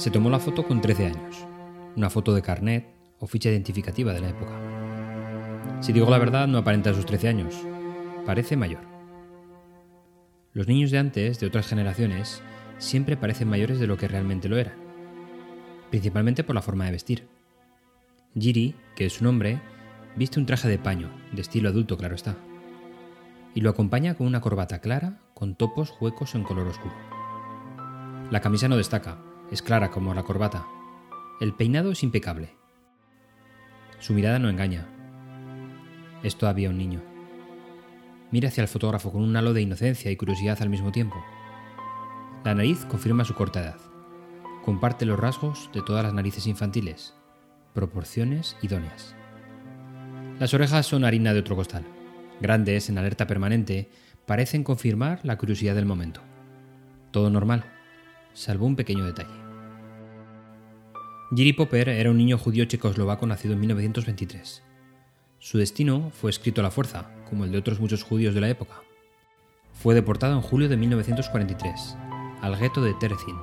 Se tomó la foto con 13 años, una foto de carnet o ficha identificativa de la época. Si digo la verdad, no aparenta sus 13 años, parece mayor. Los niños de antes, de otras generaciones, siempre parecen mayores de lo que realmente lo eran, principalmente por la forma de vestir. Giri, que es su nombre, viste un traje de paño, de estilo adulto, claro está, y lo acompaña con una corbata clara con topos huecos en color oscuro. La camisa no destaca, es clara como la corbata. El peinado es impecable. Su mirada no engaña. Es todavía un niño. Mira hacia el fotógrafo con un halo de inocencia y curiosidad al mismo tiempo. La nariz confirma su corta edad. Comparte los rasgos de todas las narices infantiles, proporciones idóneas. Las orejas son harina de otro costal. Grandes, en alerta permanente, parecen confirmar la curiosidad del momento. Todo normal, salvo un pequeño detalle. Jiri Popper era un niño judío checoslovaco nacido en 1923. Su destino fue escrito a la fuerza, como el de otros muchos judíos de la época. Fue deportado en julio de 1943, al gueto de Terezin,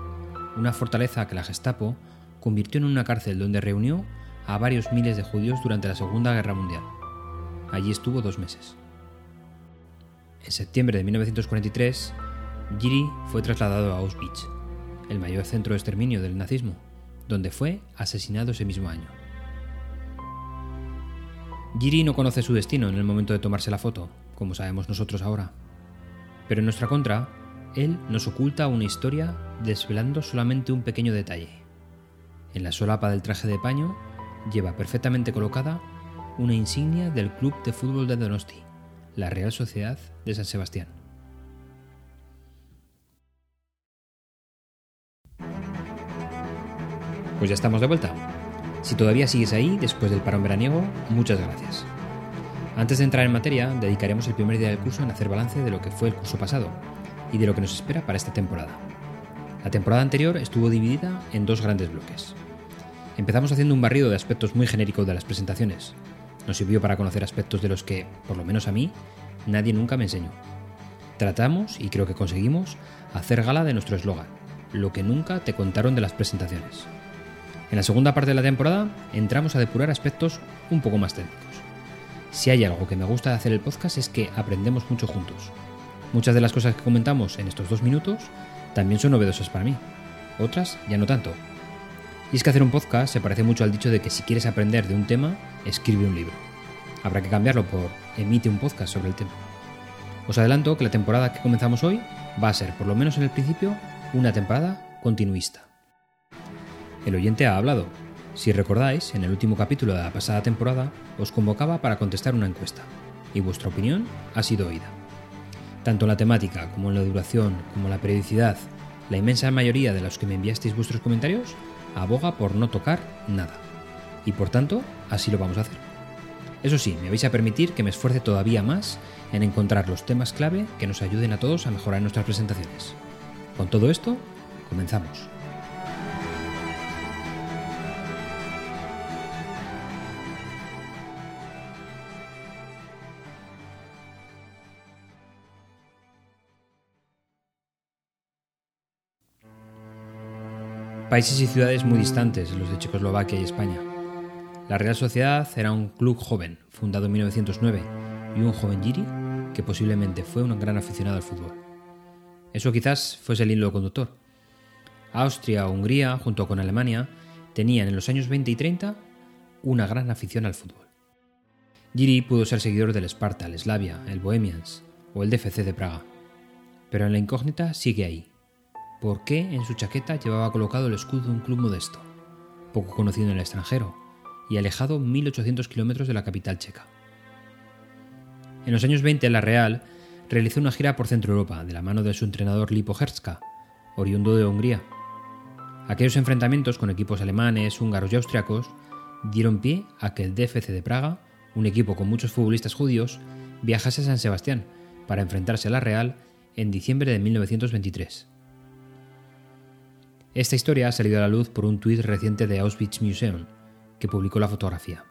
una fortaleza que la Gestapo convirtió en una cárcel donde reunió a varios miles de judíos durante la Segunda Guerra Mundial. Allí estuvo dos meses. En septiembre de 1943, Giri fue trasladado a Auschwitz, el mayor centro de exterminio del nazismo, donde fue asesinado ese mismo año. Giri no conoce su destino en el momento de tomarse la foto, como sabemos nosotros ahora. Pero en nuestra contra, él nos oculta una historia desvelando solamente un pequeño detalle. En la solapa del traje de paño lleva perfectamente colocada una insignia del Club de Fútbol de Donosti, la Real Sociedad de San Sebastián. Pues ya estamos de vuelta. Si todavía sigues ahí después del parón veraniego, muchas gracias. Antes de entrar en materia, dedicaremos el primer día del curso en hacer balance de lo que fue el curso pasado y de lo que nos espera para esta temporada. La temporada anterior estuvo dividida en dos grandes bloques. Empezamos haciendo un barrido de aspectos muy genéricos de las presentaciones. Nos sirvió para conocer aspectos de los que, por lo menos a mí, nadie nunca me enseñó. Tratamos, y creo que conseguimos, hacer gala de nuestro eslogan, lo que nunca te contaron de las presentaciones. En la segunda parte de la temporada entramos a depurar aspectos un poco más técnicos. Si hay algo que me gusta de hacer el podcast es que aprendemos mucho juntos. Muchas de las cosas que comentamos en estos dos minutos también son novedosas para mí. Otras ya no tanto. Y es que hacer un podcast se parece mucho al dicho de que si quieres aprender de un tema, escribe un libro. Habrá que cambiarlo por emite un podcast sobre el tema. Os adelanto que la temporada que comenzamos hoy va a ser, por lo menos en el principio, una temporada continuista. El oyente ha hablado. Si recordáis, en el último capítulo de la pasada temporada os convocaba para contestar una encuesta, y vuestra opinión ha sido oída. Tanto en la temática como en la duración, como en la periodicidad, la inmensa mayoría de los que me enviasteis vuestros comentarios aboga por no tocar nada. Y por tanto, así lo vamos a hacer. Eso sí, me vais a permitir que me esfuerce todavía más en encontrar los temas clave que nos ayuden a todos a mejorar nuestras presentaciones. Con todo esto, comenzamos. Países y ciudades muy distantes los de Checoslovaquia y España. La Real Sociedad era un club joven, fundado en 1909, y un joven Giri que posiblemente fue un gran aficionado al fútbol. Eso quizás fuese el hilo conductor. Austria o Hungría, junto con Alemania, tenían en los años 20 y 30 una gran afición al fútbol. Giri pudo ser seguidor del Sparta, el Slavia, el Bohemians o el DFC de Praga. Pero en la incógnita sigue ahí, por qué en su chaqueta llevaba colocado el escudo de un club modesto, poco conocido en el extranjero y alejado 1.800 kilómetros de la capital checa. En los años 20 la Real realizó una gira por Centro Europa de la mano de su entrenador Lipo Hertzka, oriundo de Hungría. Aquellos enfrentamientos con equipos alemanes, húngaros y austriacos dieron pie a que el DFC de Praga, un equipo con muchos futbolistas judíos, viajase a San Sebastián para enfrentarse a la Real en diciembre de 1923. Esta historia ha salido a la luz por un tuit reciente de Auschwitz Museum, que publicó la fotografía.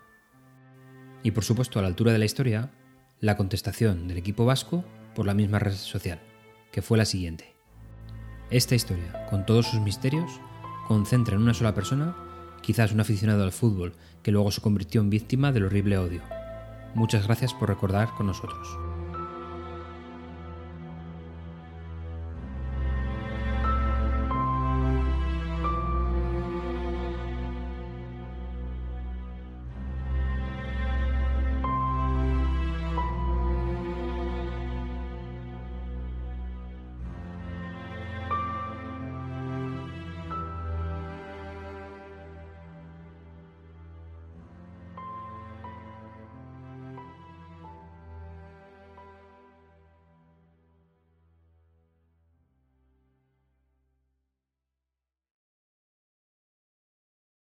Y por supuesto, a la altura de la historia, la contestación del equipo vasco por la misma red social, que fue la siguiente. Esta historia, con todos sus misterios, concentra en una sola persona, quizás un aficionado al fútbol que luego se convirtió en víctima del horrible odio. Muchas gracias por recordar con nosotros.